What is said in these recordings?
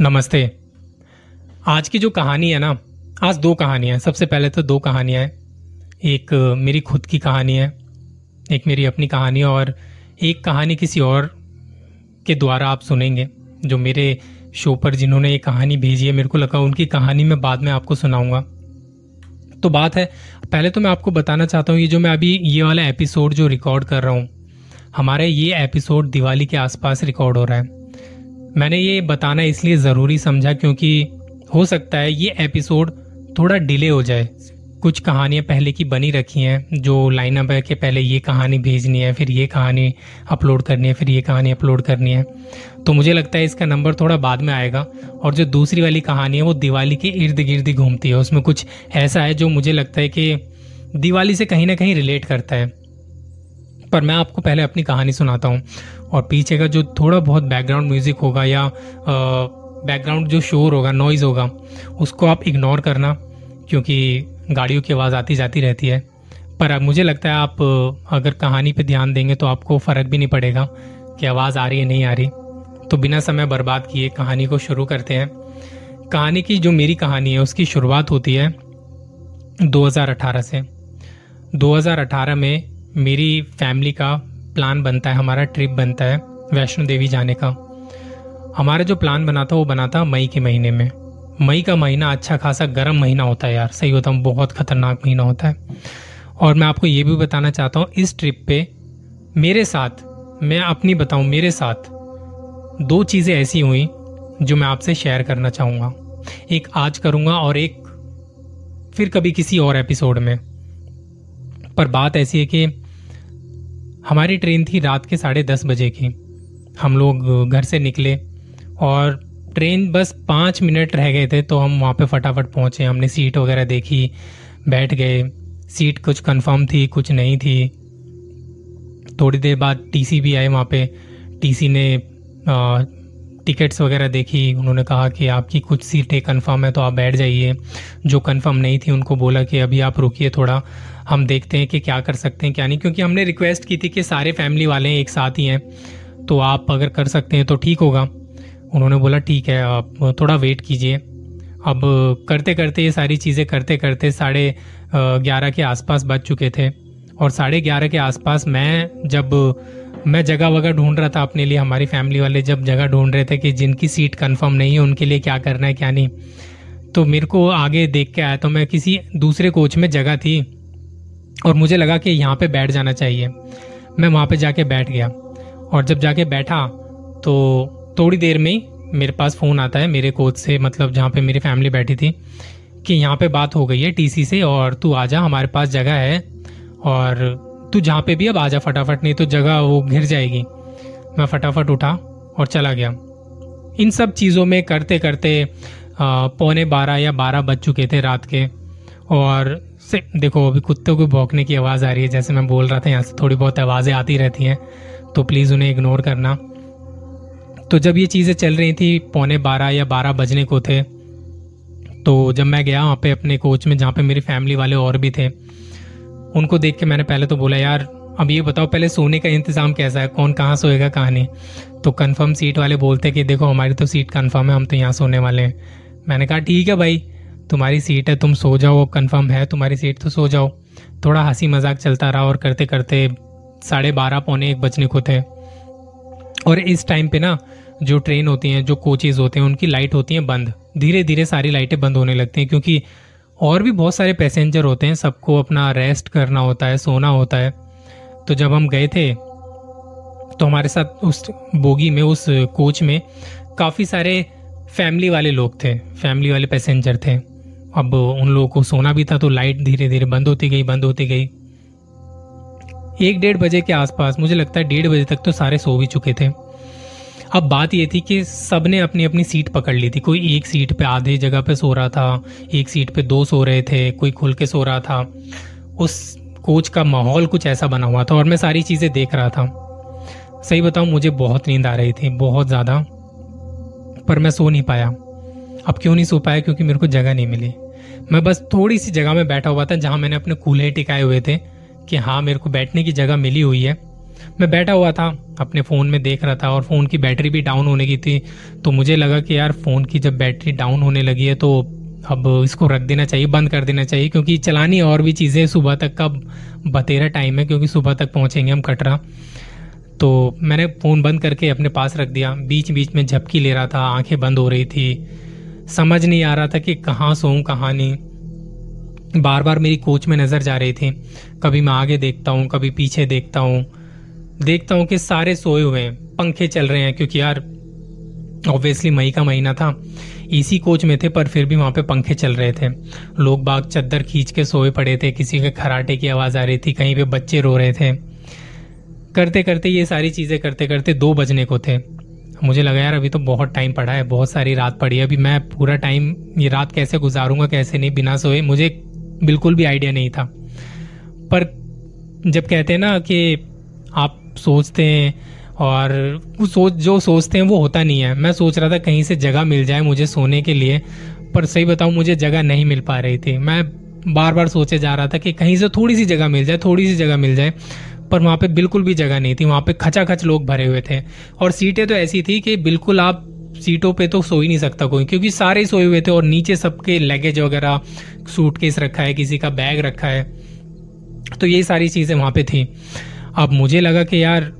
नमस्ते। आज की जो कहानी है ना, आज दो कहानियाँ सबसे पहले तो दो कहानियाँ हैं। एक मेरी खुद की कहानी है, एक मेरी अपनी कहानी है, और एक कहानी किसी और के द्वारा आप सुनेंगे, जो मेरे शो पर जिन्होंने ये कहानी भेजी है। मेरे को लगा उनकी कहानी मैं बाद में आपको सुनाऊँगा। तो बात है, पहले तो मैं आपको बताना चाहता हूँ, ये जो मैं अभी ये वाला एपिसोड जो रिकॉर्ड कर रहा हूँ, हमारे ये एपिसोड दिवाली के आसपास रिकॉर्ड हो रहा है। मैंने ये बताना इसलिए ज़रूरी समझा क्योंकि हो सकता है ये एपिसोड थोड़ा डिले हो जाए। कुछ कहानियाँ पहले की बनी रखी हैं, जो लाइनअप है कि पहले ये कहानी भेजनी है, फिर ये कहानी अपलोड करनी है, फिर ये कहानी अपलोड करनी है। तो मुझे लगता है इसका नंबर थोड़ा बाद में आएगा, और जो दूसरी वाली कहानी है, वो दिवाली के इर्द गिर्द घूमती है। उसमें कुछ ऐसा है जो मुझे लगता है कि दिवाली से कहीं ना कहीं रिलेट करता है। पर मैं आपको पहले अपनी कहानी सुनाता हूँ। और पीछे का जो थोड़ा बहुत बैकग्राउंड म्यूज़िक होगा या बैकग्राउंड जो शोर होगा नॉइज़ होगा, उसको आप इग्नोर करना, क्योंकि गाड़ियों की आवाज़ आती जाती रहती है। पर अब मुझे लगता है आप, अगर कहानी पे ध्यान देंगे तो आपको फ़र्क भी नहीं पड़ेगा कि आवाज़ आ रही है, नहीं आ रही। तो बिना समय बर्बाद किए कहानी को शुरू करते हैं। कहानी की जो मेरी कहानी है, उसकी शुरुआत होती है 2018 से। 2018 में मेरी फैमिली का प्लान बनता है, हमारा ट्रिप बनता है वैष्णो देवी जाने का। हमारा जो प्लान बना था, वो बना था मई के महीने में। मई का महीना अच्छा खासा गर्म महीना होता है यार, सही होता हूँ बहुत खतरनाक महीना होता है। और मैं आपको ये भी बताना चाहता हूँ, इस ट्रिप पे मेरे साथ, मैं अपनी बताऊँ, मेरे साथ दो चीज़ें ऐसी हुई जो मैं आपसे शेयर करना चाहूँगा। एक आज करूँगा और एक फिर कभी किसी और एपिसोड में। पर बात ऐसी है कि हमारी ट्रेन थी रात के साढ़े दस बजे की। हम लोग घर से निकले और ट्रेन बस पाँच मिनट रह गए थे तो हम वहाँ पे फटाफट पहुँचे। हमने सीट वगैरह देखी, बैठ गए। सीट कुछ कंफर्म थी, कुछ नहीं थी। थोड़ी देर बाद टीसी भी आए वहाँ पे। टीसी ने टिकट्स वगैरह देखी। उन्होंने कहा कि आपकी कुछ सीटें कंफर्म है तो आप बैठ जाइए। जो कंफर्म नहीं थी, उनको बोला कि अभी आप रुकिए थोड़ा। हम देखते हैं कि क्या कर सकते हैं, क्या नहीं। क्योंकि हमने रिक्वेस्ट की थी कि सारे फैमिली वाले एक साथ ही हैं। तो आप अगर कर सकते हैं तो ठीक होगा। उन्होंने बोला, ठीक है, आप थोड़ा वेट कीजिए। अब करते करते ये सारी चीज़ें करते करते साढ़े ग्यारह के आसपास बज चुके थे। और साढ़े ग्यारह के आसपास मैं जब, मैं जगह वगह ढूंढ रहा था अपने लिए, हमारी फैमिली वाले जब जगह ढूंढ रहे थे कि जिनकी सीट कंफर्म नहीं है, उनके लिए क्या करना है, क्या नहीं। तो मेरे को आगे देख के आया तो मैं किसी दूसरे कोच में जगह थी। और मुझे लगा कि यहाँ पे बैठ जाना चाहिए। मैं वहाँ पे जाके बैठ गया। और जब जाके बैठा तो थोड़ी देर में ही मेरे पास फ़ोन आता है मेरे कोच से मतलब जहाँ पे मेरी फैमिली बैठी थी, कि यहाँ पे बात हो गई है टीसी से, और तू आ जा, हमारे पास जगह है, और तू जहाँ पे भी अब आ जा फटाफट, नहीं तो जगह वो घिर जाएगी। मैं फटाफट उठा और चला गया। इन सब चीज़ों में करते करते पौने बारह या बारह बज चुके थे रात के, और से, देखो, अभी कुत्तों को भौंकने की आवाज़ आ रही है, जैसे मैं बोल रहा था, यहाँ से थोड़ी बहुत आवाज़ें आती रहती हैं तो प्लीज़ उन्हें इग्नोर करना। तो जब ये चीज़ें चल रही थी, पौने बारह या बारह बजने को थे तो जब मैं गया वहाँ पे अपने कोच में, जहाँ पे मेरी फैमिली वाले और भी थे, उनको देख के मैंने पहले तो बोला, यार, अब ये बताओ, पहले सोने का इंतज़ाम कैसा है? कौन कहाँ सोएगा, कहाँ नहीं? तो कंफर्म सीट वाले बोलते कि, देखो, हमारी तो सीट कंफर्म है, हम तो यहाँ सोने वाले हैं। मैंने कहा, ठीक है भाई। तुम्हारी सीट है, तुम सो जाओ कंफर्म है, तुम्हारी सीट तो सो जाओ। थोड़ा हँसी मज़ाक चलता रहा और करते करते साढ़े बारह पौने एक बजने को थे। और इस टाइम पे ना, जो ट्रेन होती हैं, जो कोचेज होते हैं, उनकी लाइट होती हैं बंद। धीरे धीरे सारी लाइटें बंद होने लगती हैं, क्योंकि और भी बहुत सारे पैसेंजर होते हैं, सबको अपना रेस्ट करना होता है, सोना होता है। तो जब हम गए थे तो हमारे साथ उस बोगी में, उस कोच में काफ़ी सारे फैमिली वाले लोग थे फैमिली वाले पैसेंजर थे। अब उन लोगों को सोना भी था तो लाइट धीरे धीरे बंद होती गई, बंद होती गई। एक डेढ़ बजे के आसपास, मुझे लगता है डेढ़ बजे तक तो सारे सो भी चुके थे। अब बात ये थी कि सबने अपनी अपनी सीट पकड़ ली थी। कोई एक सीट पे आधे जगह पे सो रहा था, एक सीट पे दो सो रहे थे, कोई खुल के सो रहा था। उस कोच का माहौल कुछ ऐसा बना हुआ था और मैं सारी चीज़ें देख रहा था। सही बताऊँ, मुझे बहुत नींद आ रही थी, बहुत ज़्यादा, पर मैं सो नहीं पाया। अब क्यों नहीं सो पाया? क्योंकि मेरे को जगह नहीं मिली। मैं बस थोड़ी सी जगह में बैठा हुआ था जहाँ मैंने अपने कूल्हे टिकाए हुए थे कि हाँ मेरे को बैठने की जगह मिली हुई है। मैं बैठा हुआ था, अपने फ़ोन में देख रहा था और फ़ोन की बैटरी भी डाउन होने की थी। तो मुझे लगा कि यार, फ़ोन की जब बैटरी डाउन होने लगी है तो अब इसको रख देना चाहिए, बंद कर देना चाहिए, क्योंकि चलानी और भी चीज़ें सुबह तक का बतेरा टाइम है, क्योंकि सुबह तक पहुँचेंगे हम कटरा। तो मैंने फ़ोन बंद करके अपने पास रख दिया। बीच बीच में झपकी ले रहा था, आँखें बंद हो रही थी। समझ नहीं आ रहा था कि कहाँ सोऊं कहाँ नहीं। बार बार मेरी कोच में नज़र जा रही थी। कभी मैं आगे देखता हूँ, कभी पीछे देखता हूँ। देखता हूँ कि सारे सोए हुए हैं, पंखे चल रहे हैं, क्योंकि यार ऑब्वियसली मई का महीना था। इसी कोच में थे, पर फिर भी वहाँ पे पंखे चल रहे थे। लोग बाग चद्दर खींच के सोए पड़े थे, किसी के खराटे की आवाज़ आ रही थी, कहीं पे बच्चे रो रहे थे। करते करते ये सारी चीज़ें करते करते दो बजने को थे। मुझे लगा यार अभी तो बहुत टाइम पड़ा है, बहुत सारी रात पड़ी है, अभी मैं पूरा टाइम ये रात कैसे गुजारूँगा, कैसे नहीं, बिना सोए, मुझे बिल्कुल भी आइडिया नहीं था। पर जब कहते हैं ना कि आप सोचते हैं और सोच, जो सोचते हैं वो होता नहीं है। मैं सोच रहा था कहीं से जगह मिल जाए मुझे सोने के लिए, पर सही बताऊँ मुझे जगह नहीं मिल पा रही थी। मैं बार बार सोचे जा रहा था कि कहीं से थोड़ी सी जगह मिल जाए, थोड़ी सी जगह मिल जाए पर वहाँ पे बिल्कुल भी जगह नहीं थी। वहाँ पे खचा खच लोग भरे हुए थे। और सीटें तो ऐसी थी कि बिल्कुल आप सीटों पे तो सो ही नहीं सकता कोई, क्योंकि सारे सोए हुए थे और नीचे सबके लगेज वगैरह, सूटकेस रखा है, किसी का बैग रखा है। तो ये सारी चीज़ें वहाँ पे थी। अब मुझे लगा कि यार,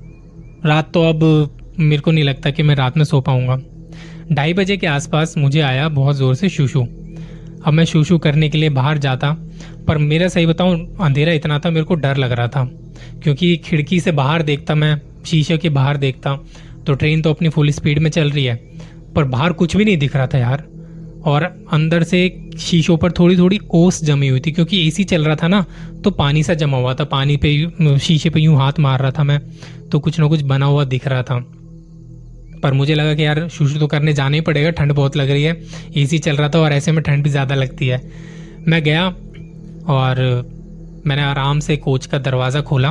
रात तो अब मेरे को नहीं लगता कि मैं रात में सो पाऊँगा। ढाई बजे के आसपास मुझे आया बहुत ज़ोर से शूशू। अब मैं शूशू करने के लिए बाहर जाता, पर मेरा सही बताऊँ, अंधेरा इतना था, मेरे को डर लग रहा था। क्योंकि खिड़की से बाहर देखता मैं, शीशे के बाहर देखता तो ट्रेन तो अपनी फुल स्पीड में चल रही है, पर बाहर कुछ भी नहीं दिख रहा था यार। और अंदर से शीशों पर थोड़ी थोड़ी ओस जमी हुई थी, क्योंकि एसी चल रहा था ना तो पानी सा जमा हुआ था, पानी पे शीशे पे यूँ हाथ मार रहा था मैं तो कुछ ना कुछ बना हुआ दिख रहा था। पर मुझे लगा कि यार शुशु तो करने जाना ही पड़ेगा, ठंड बहुत लग रही है एसी चल रहा था और ऐसे में ठंड भी ज़्यादा लगती है। मैं गया और मैंने आराम से कोच का दरवाज़ा खोला।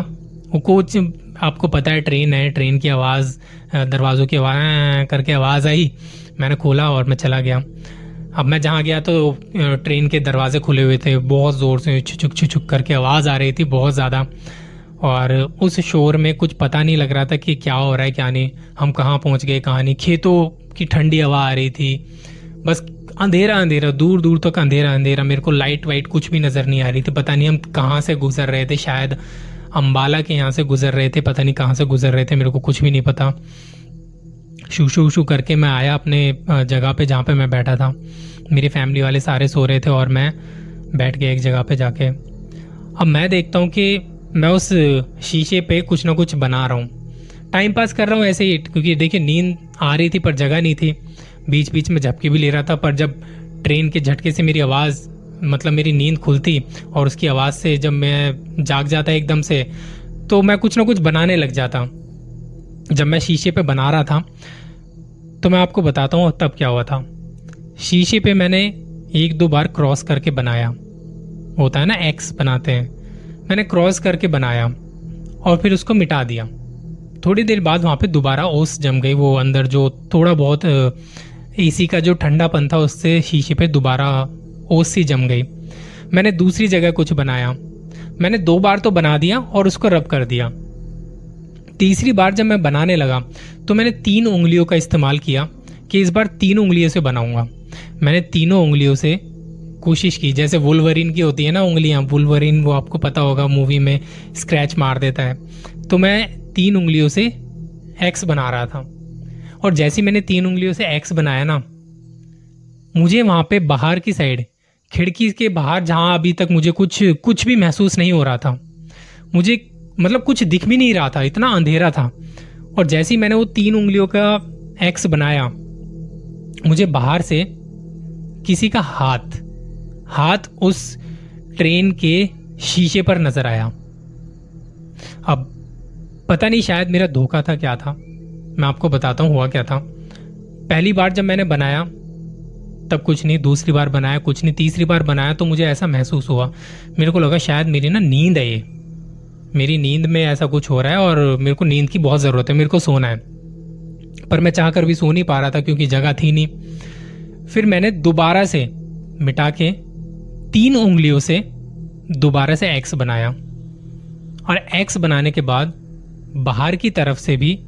वो कोच, आपको पता है, ट्रेन है, ट्रेन की आवाज़ दरवाज़ों की आवाज़ करके आवाज़ आई। मैंने खोला और मैं चला गया। अब मैं जहाँ गया तो ट्रेन के दरवाजे खुले हुए थे, बहुत ज़ोर से छुक छुचुक छुचुक करके आवाज़ आ रही थी, बहुत ज़्यादा। और उस शोर में कुछ पता नहीं लग रहा था कि क्या हो रहा है, क्या नहीं। हम कहाँ पहुँच गए, कहाँ नहीं। खेतों की ठंडी हवा आ रही थी। बस अंधेरा अंधेरा दूर दूर तक अंधेरा अंधेरा। मेरे को लाइट वाइट कुछ भी नज़र नहीं आ रही थी। पता नहीं हम कहाँ से गुजर रहे थे। शायद अम्बाला के यहाँ से गुजर रहे थे। पता नहीं कहाँ से गुजर रहे थे। मेरे को कुछ भी नहीं पता। शू शू शू करके मैं आया अपने जगह पे जहाँ पे मैं बैठा था। मेरी फैमिली वाले सारे सो रहे थे और मैं बैठ गया एक जगह पे जाके। अब मैं देखता हूँ कि मैं उस शीशे पे कुछ ना कुछ बना रहा हूँ। टाइम पास कर रहा हूँ ऐसे ही, क्योंकि देखिए नींद आ रही थी पर जगह नहीं थी। बीच बीच में झपकी भी ले रहा था पर जब ट्रेन के झटके से मेरी आवाज़ मतलब मेरी नींद खुलती और उसकी आवाज़ से जब मैं जाग जाता एकदम से तो मैं कुछ ना कुछ बनाने लग जाता। जब मैं शीशे पे बना रहा था तो मैं आपको बताता हूँ तब क्या हुआ था। शीशे पे मैंने एक दो बार क्रॉस करके बनाया। होता है ना एक्स बनाते हैं। मैंने क्रॉस करके बनाया और फिर उसको मिटा दिया। थोड़ी देर बाद वहाँ पे दोबारा ओस जम गई, वो अंदर जो थोड़ा बहुत एसी का जो ठंडापन था उससे शीशे पे दोबारा ओस सी जम गई। मैंने दूसरी जगह कुछ बनाया। मैंने दो बार तो बना दिया और उसको रब कर दिया। तीसरी बार जब मैं बनाने लगा तो मैंने तीन उंगलियों का इस्तेमाल किया कि इस बार तीन उंगलियों से बनाऊँगा। मैंने तीनों उंगलियों से कोशिश की, जैसे वुलवरिन की होती है ना उंगलियाँ, वुलवरिन वो आपको पता होगा मूवी में स्क्रैच मार देता है। तो मैं तीन उंगलियों से एक्स बना रहा था। और जैसे मैंने तीन उंगलियों से एक्स बनाया ना, मुझे वहाँ पे बाहर की साइड, खिड़की के बाहर जहाँ अभी तक मुझे कुछ कुछ भी महसूस नहीं हो रहा था। मुझे मतलब कुछ दिख भी नहीं रहा था, इतना अंधेरा था। और जैसे ही मैंने वो तीन उंगलियों का एक्स बनाया, मुझे बाहर से किसी का हाथ हाथ उस ट्रेन के शीशे पर नज़र आया। अब पता नहीं शायद मेरा धोखा था क्या था। मैं आपको बताता हूँ हुआ क्या था। पहली बार जब मैंने बनाया, तब कुछ नहीं, दूसरी बार बनाया, कुछ नहीं, तीसरी बार बनाया तो मुझे ऐसा महसूस हुआ। मेरे को लगा शायद मेरी ना नींद है ये। मेरी नींद में ऐसा कुछ हो रहा है और मेरे को नींद की बहुत ज़रूरत है, मेरे को सोना है। पर मैं चाह कर भी सो नहीं पा रहा था क्योंकि जगह थी नहीं। फिर मैंने दोबारा से मिटा के तीन उंगलियों से दोबारा से एक्स बनाया और एक्स बनाने के बाद बाहर की तरफ़ से भी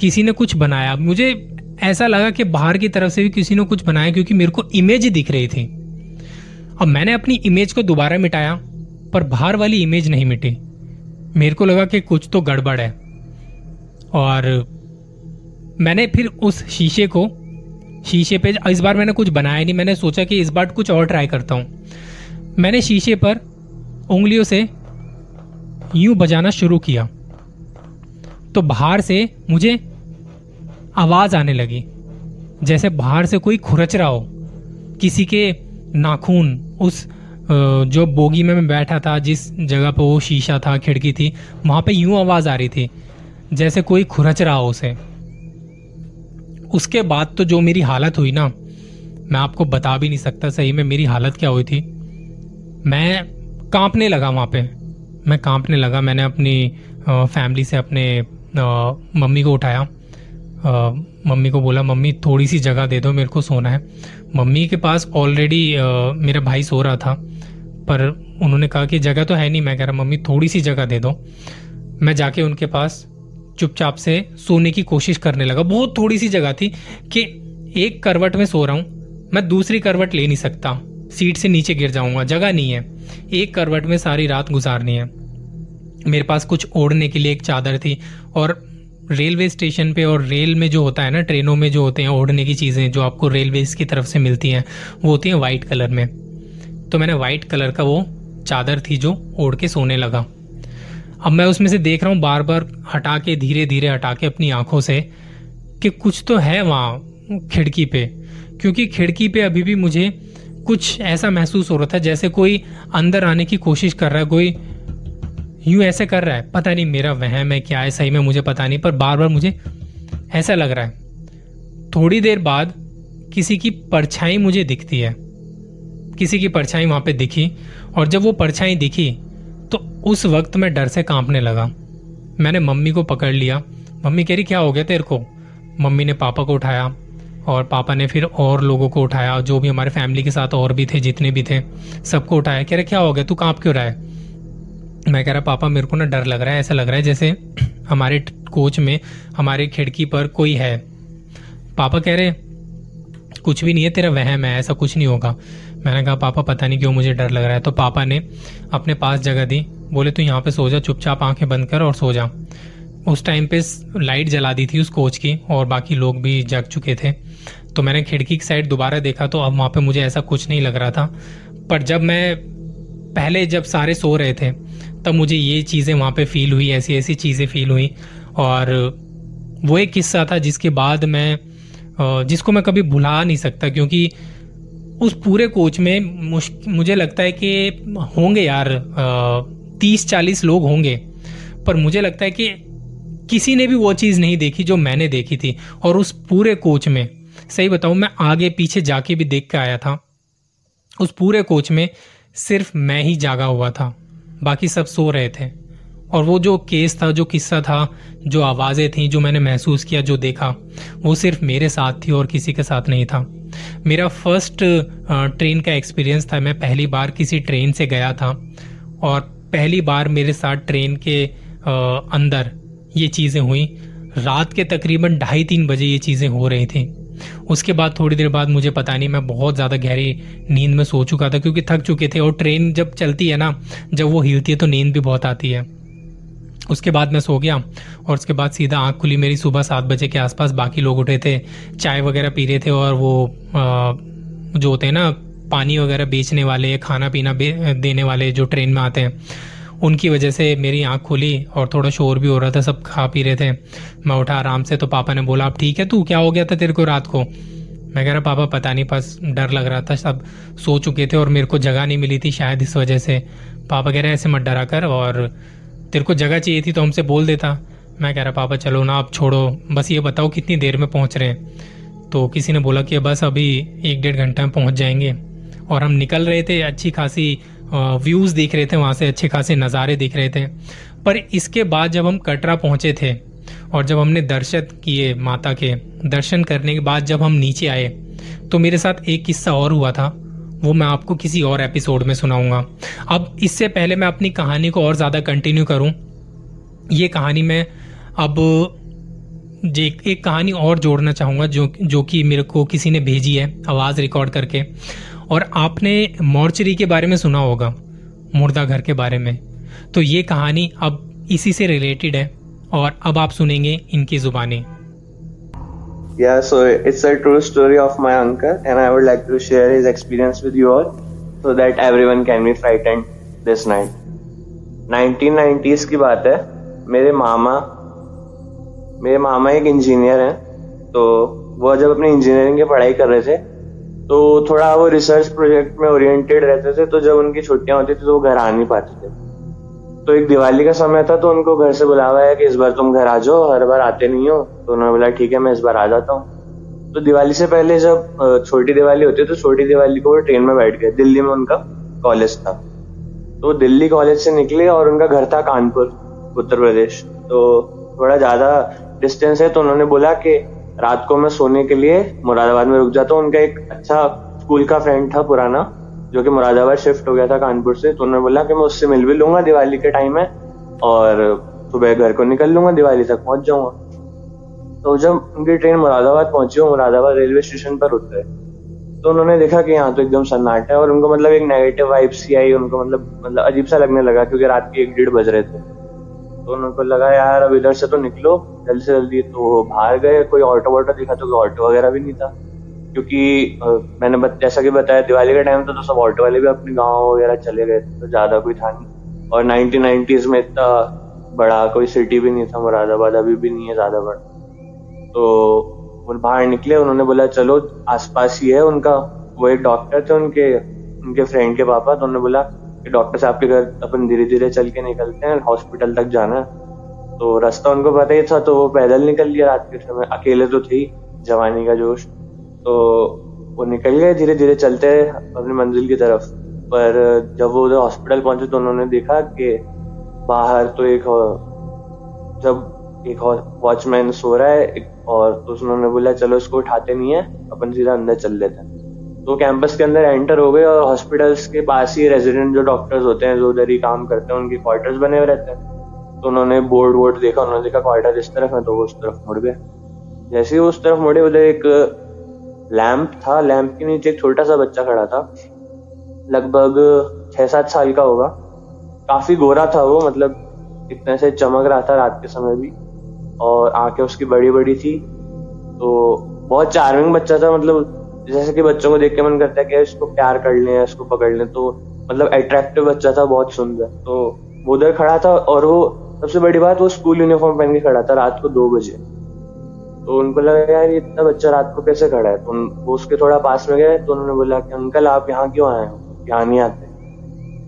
किसी ने कुछ बनाया। मुझे ऐसा लगा कि बाहर की तरफ़ से भी किसी ने कुछ बनाया क्योंकि मेरे को इमेज दिख रही थी। अब मैंने अपनी इमेज को दोबारा मिटाया, पर बाहर वाली इमेज नहीं मिटी। मेरे को लगा कि कुछ तो गड़बड़ है। और मैंने फिर उस शीशे को शीशे पे, इस बार मैंने कुछ बनाया नहीं, मैंने सोचा कि इस बार कुछ और ट्राई करता हूँ। मैंने शीशे पर उंगलियों से यूँ बजाना शुरू किया। तो बाहर से मुझे आवाज़ आने लगी, जैसे बाहर से कोई खुरच रहा हो, किसी के नाखून उस जो बोगी में मैं बैठा था, जिस जगह पर वो शीशा था, खिड़की थी, वहाँ पे यूँ आवाज़ आ रही थी, जैसे कोई खुरच रहा हो उसे। उसके बाद तो जो मेरी हालत हुई ना, मैं आपको बता भी नहीं सकता सही में मेरी हालत क्या हुई थी। मैं कांपने लगा वहाँ पे। मैं कांपने लगा, मैंने अपनी फैमिली से अपने मम्मी को उठाया। मम्मी को बोला, मम्मी थोड़ी सी जगह दे दो, मेरे को सोना है। मम्मी के पास ऑलरेडी मेरा भाई सो रहा था, पर उन्होंने कहा कि जगह तो है नहीं। मैं कह रहा, मम्मी थोड़ी सी जगह दे दो। मैं जाके उनके पास चुपचाप से सोने की कोशिश करने लगा। बहुत थोड़ी सी जगह थी कि एक करवट में सो रहा हूँ, मैं दूसरी करवट ले नहीं सकता। सीट से नीचे गिर जाऊँगा, जगह नहीं है। एक करवट में सारी रात गुजारनी है। मेरे पास कुछ ओढ़ने के लिए एक चादर थी और रेलवे स्टेशन पे और रेल में जो होता है ना, ट्रेनों में जो होते हैं ओढ़ने की चीज़ें जो आपको रेलवे की तरफ़ से मिलती हैं, वो होती हैं वाइट कलर में। तो मैंने वाइट कलर का वो चादर थी जो ओढ़ के सोने लगा। अब मैं उसमें से देख रहा हूँ बार बार हटा के धीरे धीरे हटा के अपनी आँखों से कि कुछ तो है वहाँ, खिड़की पे। क्योंकि खिड़की पे अभी भी मुझे कुछ ऐसा महसूस हो रहा था जैसे कोई अंदर आने की कोशिश कर रहा है, कोई यूँ ऐसे कर रहा है। पता नहीं मेरा वहम है क्या है, सही में मुझे पता नहीं, पर बार बार मुझे ऐसा लग रहा है। थोड़ी देर बाद किसी की परछाई मुझे दिखती है। किसी की परछाई वहाँ पे दिखी और जब वो परछाई दिखी तो उस वक्त मैं डर से कांपने लगा। मैंने मम्मी को पकड़ लिया। मम्मी कह रही, क्या हो गया तेरे को? मम्मी ने पापा को उठाया और पापा ने फिर और लोगों को उठाया, जो भी हमारे फैमिली के साथ और भी थे, जितने भी थे, सबको उठाया। कह रहे, क्या हो गया? तू काँप क्यों रहा है? मैं कह रहा, पापा, मेरे को ना डर लग रहा है, ऐसा लग रहा है जैसे हमारे कोच में, हमारे खिड़की पर कोई है। पापा कह रहे, कुछ भी नहीं है, तेरा वहम है, ऐसा कुछ नहीं होगा। मैंने कहा, पापा, पता नहीं क्यों मुझे डर लग रहा है। तो पापा ने अपने पास जगह दी। बोले, तू यहाँ पे सो जा, चुपचाप आँखें बंद कर और सो जा। उस टाइम पे लाइट जला दी थी उस कोच की और बाकी लोग भी जग चुके थे। तो मैंने खिड़की की साइड दोबारा देखा तो अब वहाँ पे मुझे ऐसा कुछ नहीं लग रहा था। पर जब मैं पहले जब सारे सो रहे थे, तब मुझे ये चीज़ें वहाँ पे फील हुई ऐसी ऐसी चीज़ें फील हुई। और वो एक किस्सा था जिसके बाद मैं जिसको मैं कभी भुला नहीं सकता क्योंकि उस पूरे कोच में मुझे लगता है कि होंगे यार तीस चालीस लोग होंगे। पर मुझे लगता है कि किसी ने भी वो चीज़ नहीं देखी जो मैंने देखी थी। और उस पूरे कोच में, सही बताऊँ, मैं आगे पीछे जाके भी देख के आया था। उस पूरे कोच में सिर्फ़ मैं ही जागा हुआ था। बाकी सब सो रहे थे। और वो जो केस था, जो किस्सा था, जो आवाज़ें थी, जो मैंने महसूस किया, जो देखा, वो सिर्फ़ मेरे साथ थी और किसी के साथ नहीं था। मेरा फ़र्स्ट ट्रेन का एक्सपीरियंस था। मैं पहली बार किसी ट्रेन से गया था और पहली बार मेरे साथ ट्रेन के अंदर ये चीज़ें हुई। रात के तकरीबन ढाई तीन बजे ये चीज़ें हो रही थी। उसके बाद थोड़ी देर बाद मुझे पता नहीं, मैं बहुत ज़्यादा गहरी नींद में सो चुका था, क्योंकि थक चुके थे और ट्रेन जब चलती है ना, जब वो हिलती है तो नींद भी बहुत आती है। उसके बाद मैं सो गया और उसके बाद सीधा आँख खुली मेरी सुबह सात बजे के आसपास। बाकी लोग उठे थे चाय वगैरह पी रहे थे और वो आ, जो होते हैं ना पानी वगैरह बेचने वाले खाना पीना देने वाले जो ट्रेन में आते हैं उनकी वजह से मेरी आँख खुली और थोड़ा शोर भी हो रहा था सब खा पी रहे थे। मैं उठा आराम से तो पापा ने बोला अब ठीक है तू क्या हो गया था तेरे को रात को? मैं कह रहा पापा पता नहीं बस डर लग रहा था सब सो चुके थे और मेरे को जगह नहीं मिली थी शायद इस वजह से। पापा कह रहे ऐसे मत डरा कर और तेरे को जगह चाहिए थी तो हमसे बोल देता। मैं कह रहा, पापा, चलो ना आप छोड़ो। बस ये बताओ, कितनी देर में पहुँच रहे हैं? तो किसी ने बोला कि बस अभी एक डेढ़ घंटे में पहुँच जाएँगे। और हम निकल रहे थे, अच्छी खासी व्यूज़ दिख रहे थे, वहाँ से अच्छे खासे नज़ारे दिख रहे थे। पर इसके बाद जब हम कटरा पहुँचे थे, और जब हमने दर्शन किए माता के, दर्शन करने के बाद जब हम नीचे आए तो मेरे साथ एक किस्सा और हुआ था। वो मैं आपको किसी और एपिसोड में सुनाऊँगा। अब इससे पहले मैं अपनी कहानी को और ज़्यादा कंटिन्यू करूँ। ये कहानी मैं अब एक, एक कहानी और जोड़ना चाहूँगा जो जो कि मेरे को किसी ने भेजी है आवाज़ रिकॉर्ड करके। और आपने मॉर्चरी के बारे में सुना होगा मुर्दा घर के बारे में। तो ये कहानी अब इसी से रिलेटेड है और अब आप सुनेंगे इनकी जुबानी। Yeah, so it's a true story of my uncle, and I would like to share his experience with you all so that everyone can be frightened this night. 1990s की बात है मेरे मामा मेरे मामा एक इंजीनियर हैं तो वो जब अपनी इंजीनियरिंग की पढ़ाई कर रहे थे तो थोड़ा वो रिसर्च प्रोजेक्ट में ओरिएंटेड रहते थे तो जब उनकी छुट्टियाँ होती थी तो वो घर आ नहीं पाते थे तो एक दिवाली का समय था तो उनको घर से बुलावा है कि इस बार तुम घर आ जाओ, हर बार आते नहीं हो। तो उन्होंने बोला, ठीक है, मैं इस बार आ जाता हूँ। तो दिवाली से पहले जब छोटी दिवाली होती है तो छोटी दिवाली को वो ट्रेन में बैठ गए। दिल्ली में उनका कॉलेज था। तो दिल्ली कॉलेज से निकले और उनका घर था कानपुर, उत्तर प्रदेश। तो थोड़ा ज़्यादा डिस्टेंस है तो उन्होंने बोला कि रात को मैं सोने के लिए मुरादाबाद में रुक जाता हूँ। उनका एक अच्छा स्कूल का फ्रेंड था पुराना जो कि मुरादाबाद शिफ्ट हो गया था कानपुर से तो उन्होंने बोला कि मैं उससे मिल भी लूँगा दिवाली के टाइम में और सुबह घर को निकल लूँगा, दिवाली तक पहुँच जाऊँगा। तो जब उनकी ट्रेन मुरादाबाद पहुँची वो मुरादाबाद रेलवे स्टेशन पर उतरे तो उन्होंने देखा कि यहाँ तो एकदम सन्नाटा है और उनको मतलब एक नेगेटिव वाइब सी आई, उनको मतलब मतलब अजीब सा लगने लगा क्योंकि रात के एक डेढ़ बज रहे थे। तो उनको लगा, यार, अब इधर से तो निकलो, जल्दी से जल्दी तो बाहर गए, कोई ऑटो वोटो दिखा तो ऑटो वगैरह भी नहीं था। क्योंकि मैंने बत, जैसा कि बताया दिवाली का टाइम था तो सब ऑटो वाले भी अपने गाँव वगैरह चले गए तो ज़्यादा कोई था नहीं। और नाइनटीन नाइनटीज में इतना बड़ा कोई सिटी भी नहीं था मुरादाबाद अभी भी नहीं है ज़्यादा बड़ा। तो वो बाहर निकले उन्होंने बोला चलो आसपास ही है उनका वो एक डॉक्टर थे उनके उनके फ्रेंड के पापा तो उन्होंने बोला कि डॉक्टर साहब के घर अपन धीरे धीरे चल के निकलते हैं हॉस्पिटल तक जाना है। तो रास्ता उनको पता ही था तो वो पैदल निकल लिया रात के समय। अकेले तो थी जवानी का जोश। तो वो निकल गए धीरे धीरे चलते अपनी मंजिल की तरफ़। पर जब वो उधर हॉस्पिटल पहुँचे तो उन्होंने देखा कि बाहर तो एक जब एक वॉचमैन सो रहा है और तो उन्होंने बोला, चलो इसको उठाते नहीं है, अपन सीधा अंदर चल लेते हैं। तो कैंपस के अंदर एंटर हो गए और हॉस्पिटल्स के पास ही रेजिडेंट जो डॉक्टर्स होते हैं, जो उधर ही काम करते हैं, उनके क्वार्टर्स बने हुए रहते हैं। तो उन्होंने बोर्ड वोर्ड देखा, उन्होंने देखा क्वार्टर इस तरफ़ है तो वो उस तरफ़ मुड़ गए। जैसे ही उस तरफ़ मुड़े, उधर एक लैंप था, लैंप के नीचे एक छोटा सा बच्चा खड़ा था। लगभग छह सात साल का होगा। काफ़ी गोरा था वो मतलब इतने से चमक रहा था रात के समय भी। और आँखें उसकी बड़ी बड़ी थी। तो बहुत चार्मिंग बच्चा था मतलब जैसे कि बच्चों को देख के मन करता है कि इसको प्यार कर लें इसको पकड़ लें तो मतलब अट्रैक्टिव बच्चा था, बहुत सुंदर। तो वो उधर खड़ा था और वो, सबसे बड़ी बात, वो स्कूल यूनिफॉर्म पहन के खड़ा था रात को दो बजे। तो उनको लगा, यार, ये इतना बच्चा रात को कैसे खड़ा है? तो वो उसके थोड़ा पास में गए तो उन्होंने बोला कि, अंकल, आप यहाँ क्यों आए हो? यहाँ नहीं आते।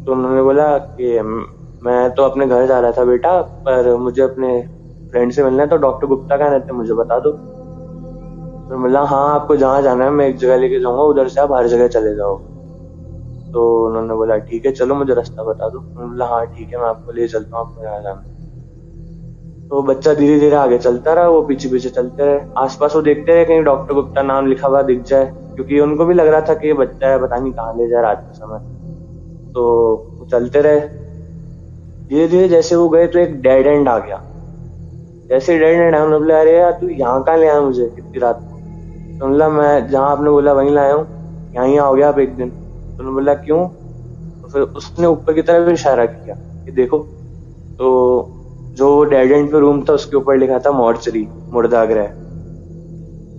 तो उन्होंने बोला कि, मैं तो अपने घर जा रहा था बेटा, पर मुझे अपने फ्रेंड से मिलना है तो डॉक्टर गुप्ता कहाँ रहते मुझे बता दो। तो बोला हाँ आपको जहाँ जाना है, मैं एक जगह लेके जाऊँगा, उधर से आप हर जगह चले जाओ। तो उन्होंने बोला, ठीक है, चलो, मुझे रास्ता बता दो। उन्होंने बोला हाँ ठीक है, मैं आपको ले चलता हूँ, आपको यहाँ जाना तो बच्चा धीरे धीरे आगे चलता रहा, वो पीछे पीछे चलते रहे। आसपास वो देखते रहे कहीं डॉक्टर गुप्ता नाम लिखा हुआ दिख जाए, क्योंकि उनको भी लग रहा था कि ये बच्चा है, पता नहीं कहाँ ले जाए रात के समय। तो चलते रहे। धीरे धीरे जैसे वो गए तो एक डेड एंड आ गया। जैसे डेड एंड आया उन्होंने बोला, अरे यार, तू यहाँ कहाँ ले आया मुझे कितनी रात को? तो बोला, मैं जहाँ आपने बोला वहीं लाया हूँ। यहाँ ही आओगे आप एक दिन। तो उन्होंने बोला, क्यों? तो फिर उसने ऊपर की तरफ़ इशारा किया कि देखो। तो जो डेड एंड पे रूम था उसके ऊपर लिखा था मॉर्चरी, मुर्दाग्रह।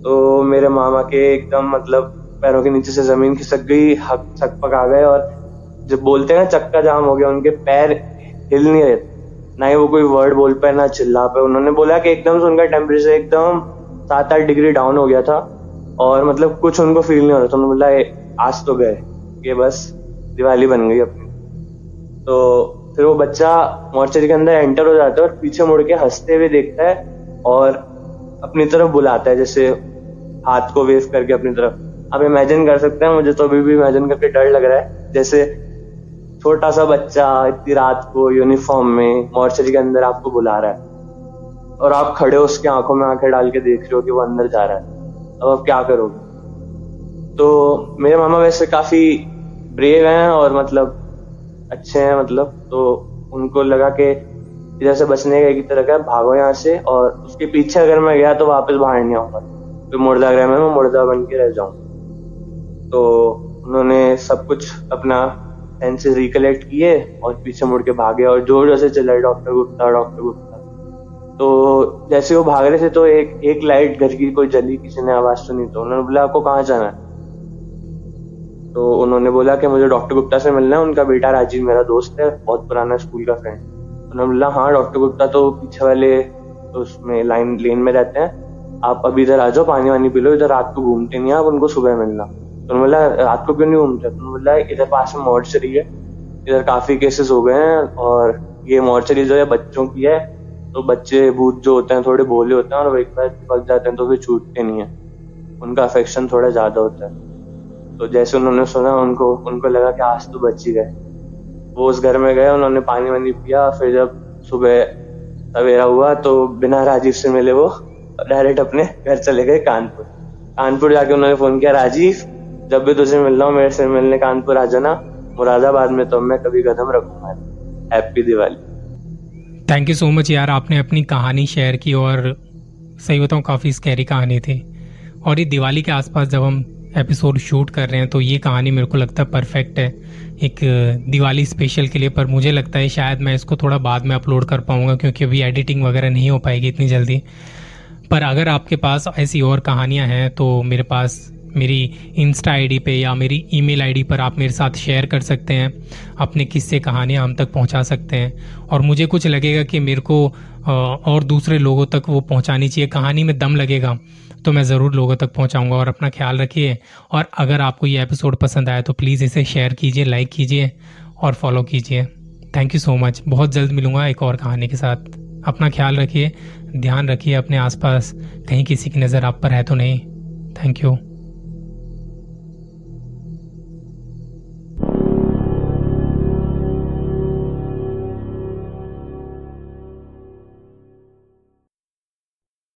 तो मेरे मामा के एकदम मतलब पैरों के नीचे से ज़मीन खिसक गई, हक, छक पक आ गए और जब बोलते हैं ना, चक्का जाम हो गया, उनके पैर हिल नहीं रहे। ना ही वो कोई वर्ड बोल पाए, ना चिल्ला पे उन्होंने बोला कि एकदम से उनका टेम्परेचर एकदम सात आठ डिग्री डाउन हो गया था और मतलब कुछ उनको फील नहीं हो रहा था। उन्होंने बोला आज तो गए। ये बस दिवाली बन गई अपनी। तो फिर वो बच्चा मॉर्चरी के अंदर एंटर हो जाता है और पीछे मुड़ के हँसते हुए देखता है और अपनी तरफ़ बुलाता है, जैसे हाथ को वेव करके अपनी तरफ़। आप इमेजिन कर सकते हैं, मुझे तो अभी भी इमेजिन करके डर लग रहा है। जैसे छोटा सा बच्चा इतनी रात को यूनिफॉर्म में मॉर्चरी के अंदर आपको बुला रहा है और आप खड़े हो उसकी आँखों में आँखें डाल के देख रहे हो कि वो अंदर जा रहा है। अब आप क्या करोगे? तो मेरे मामा वैसे काफ़ी ब्रेव हैं और मतलब अच्छे हैं मतलब तो उनको लगा कि इधर से बचने का एक ही तरह का भागो यहाँ से और उसके पीछे अगर मैं गया तो वापस बाहर नहीं आऊँगा। तो मुर्दा ग्रह में मैं मुर्दा बन के रह जाऊँ तो उन्होंने सब कुछ अपना सेंसेस रिकलेक्ट किए और पीछे मुड़ के भागे और ज़ोर ज़ोर से चिल्लाए डॉक्टर गुप्ता डॉक्टर गुप्ता। तो जैसे वो भाग रहे थे तो एक एक लाइट घर की कोई जली, किसी ने आवाज़ सुनी तो उन्होंने बोला, आपको कहाँ जाना है? तो उन्होंने बोला कि मुझे डॉक्टर गुप्ता से मिलना है, उनका बेटा राजीव मेरा दोस्त है, बहुत पुराना स्कूल का फ्रेंड उन्होंने बोला हाँ डॉक्टर गुप्ता तो पीछे वाले, उसमें लाइन लेन में रहते हैं। आप अभी इधर आ जाओ, पानी वानी पी लो, इधर रात को घूमते नहीं आप उनको सुबह मिलना। तो उन्होंने बोला, रात को क्यों नहीं घूमते? तो उन्होंने बोला, इधर पास में मॉर्चरी है, इधर काफ़ी केसेस हो गए हैं, और ये मॉर्चरी जो है बच्चों की है तो बच्चे भूत जो होते हैं, थोड़े भोले होते हैं, और एक बार पक जाते हैं तो फिर छूटते नहीं है। उनका अफेक्शन थोड़ा ज़्यादा होता है। तो जैसे उन्होंने सुना, उनको उनको लगा कि आज तो बच ही गए। वो उस घर में गए, उन्होंने पानी वानी पिया, फिर जब सुबह सवेरा हुआ तो बिना राजीव से मिले वो डायरेक्ट अपने घर चले गए कानपुर। कानपुर जाके उन्होंने फ़ोन किया, राजीव, जब भी तुझे मिलना हो, मेरे से मिलने कानपुर आ जाना। मुरादाबाद में तो मैं कभी कदम रखूँगा happy Diwali. Thank you so much यार, आपने अपनी कहानी शेयर की और सही बताऊँ, काफ़ी स्कैरी कहानी थी। और ये दिवाली के आसपास जब हम एपिसोड शूट कर रहे हैं तो ये कहानी मेरे को लगता है परफेक्ट है। एक दिवाली स्पेशल के लिए, पर मुझे लगता है शायद मैं इसको थोड़ा बाद में अपलोड कर पाऊँगा, क्योंकि अभी एडिटिंग वगैरह नहीं हो पाएगी इतनी जल्दी। पर अगर आपके पास ऐसी और कहानियाँ हैं तो मेरे पास मेरी इंस्टा आईडी पे या मेरी ईमेल आईडी पर आप मेरे साथ शेयर कर सकते हैं। अपने किस्से, कहानियाँ हम तक पहुँचा सकते हैं। और मुझे कुछ लगेगा कि मेरे को और दूसरे लोगों तक वो पहुँचानी चाहिए। कहानी में दम लगेगा। तो मैं ज़रूर लोगों तक पहुँचाऊँगा और अपना ख्याल रखिए। और अगर आपको ये एपिसोड पसंद आया तो प्लीज़ इसे शेयर कीजिए लाइक कीजिए और फॉलो कीजिए। थैंक यू सो मच बहुत जल्द मिलूँगा एक और कहानी के साथ। अपना ख्याल रखिए, ध्यान रखिए अपने आसपास। कहीं किसी की नज़र आप पर है तो नहीं। Thank you